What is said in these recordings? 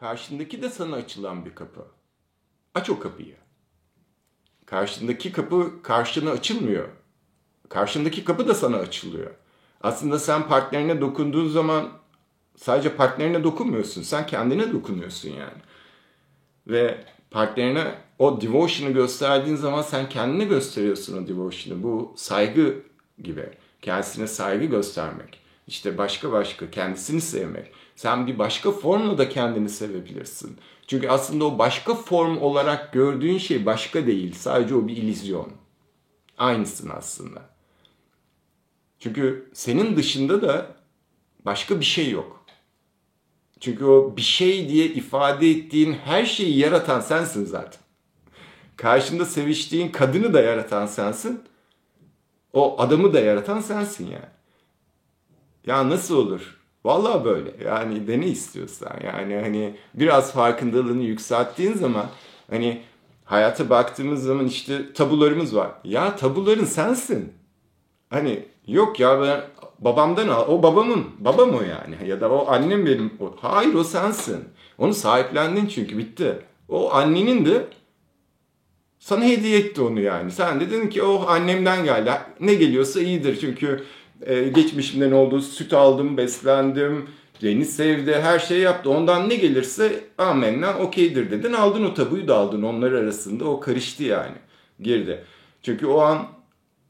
karşındaki de sana açılan bir kapı. Aç o kapıyı. Karşındaki kapı karşına açılmıyor. Karşındaki kapı da sana açılıyor. Aslında sen partnerine dokunduğun zaman sadece partnerine dokunmuyorsun. Sen kendine dokunuyorsun yani. Ve partnerine o devotion'ı gösterdiğin zaman sen kendine gösteriyorsun o devotion'ı. Bu saygı gibi. Kendisine saygı göstermek. İşte başka başka kendisini sevmek. Sen bir başka formla da kendini sevebilirsin. Çünkü aslında o başka form olarak gördüğün şey başka değil. Sadece o bir illüzyon. Aynısın aslında. Çünkü senin dışında da başka bir şey yok. Çünkü o bir şey diye ifade ettiğin her şeyi yaratan sensin zaten. Karşında seviştiğin kadını da yaratan sensin. O adamı da yaratan sensin yani. Ya nasıl olur? Vallahi böyle. Yani de ne istiyorsan. Yani hani biraz farkındalığını yükselttiğin zaman hani hayata baktığımız zaman işte tabularımız var. Ya tabuların sensin. Hani yok ya ben babamdan al. O babamın. Babam o yani. Ya da o annem benim. O. Hayır o sensin. Onu sahiplendin çünkü bitti. O annenin de sana hediye etti onu yani. Sen de dedin ki oh annemden geldi. Ne geliyorsa iyidir çünkü e, geçmişimden olduğu süt aldım, beslendim, beni sevdi, her şeyi yaptı. Ondan ne gelirse amenna okeydir dedin. Aldın o tabuyu da aldın onlar arasında. O karıştı yani. Girdi. Çünkü o an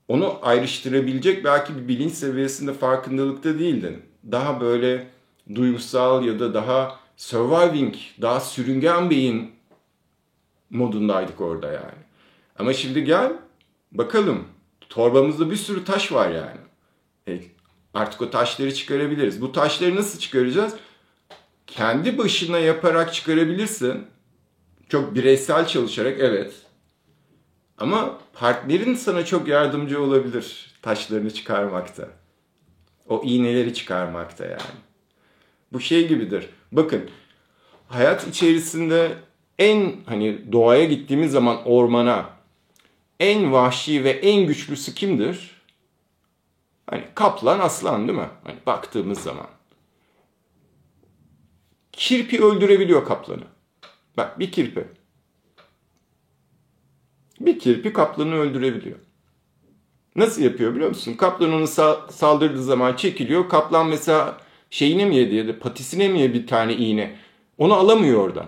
onu ayrıştırabilecek belki bir bilinç seviyesinde farkındalıkta değildin. Daha böyle duygusal ya da daha surviving, daha sürüngen beyin modundaydık orada yani. Ama şimdi gel bakalım torbamızda bir sürü taş var yani. Artık o taşları çıkarabiliriz. Bu taşları nasıl çıkaracağız? Kendi başına yaparak çıkarabilirsin. Çok bireysel çalışarak evet. Ama partnerin sana çok yardımcı olabilir taşlarını çıkarmakta. O iğneleri çıkarmakta yani. Bu şey gibidir. Bakın hayat içerisinde en hani doğaya gittiğimiz zaman ormana en vahşi ve en güçlüsü kimdir? Hani kaplan aslan değil mi? Hani baktığımız zaman. Kirpi öldürebiliyor kaplanı. Bak bir kirpi. Bir kirpi kaplanı öldürebiliyor. Nasıl yapıyor biliyor musun? Kaplan onu saldırdığı zaman çekiliyor. Kaplan mesela şeyine mi yedi ya da patisine mi yedi bir tane iğne. Onu alamıyor oradan.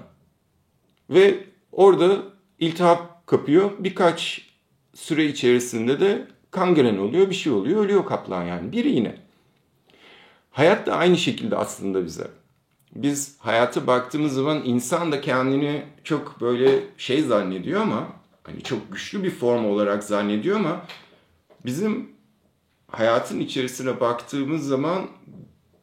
Ve orada iltihap kapıyor. Birkaç süre içerisinde de kangren oluyor, bir şey oluyor, ölüyor kaplan yani. Bir iğne. Hayat da aynı şekilde aslında bize. Biz hayata baktığımız zaman insan da kendini çok böyle şey zannediyor ama hani çok güçlü bir form olarak zannediyor ama bizim hayatın içerisine baktığımız zaman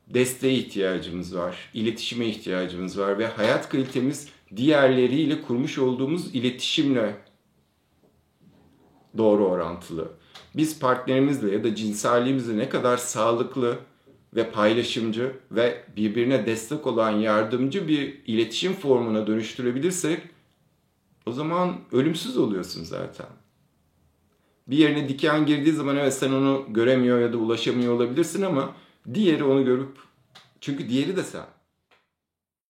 desteğe ihtiyacımız var, iletişime ihtiyacımız var ve hayat kalitemiz diğerleriyle kurmuş olduğumuz iletişimle doğru orantılı. Biz partnerimizle ya da cinselliğimizle ne kadar sağlıklı ve paylaşımcı ve birbirine destek olan yardımcı bir iletişim formuna dönüştürebilirsek o zaman ölümsüz oluyorsun zaten. Bir yerine diken girdiği zaman evet sen onu göremiyor ya da ulaşamıyor olabilirsin ama diğeri onu görüp çünkü diğeri de sen.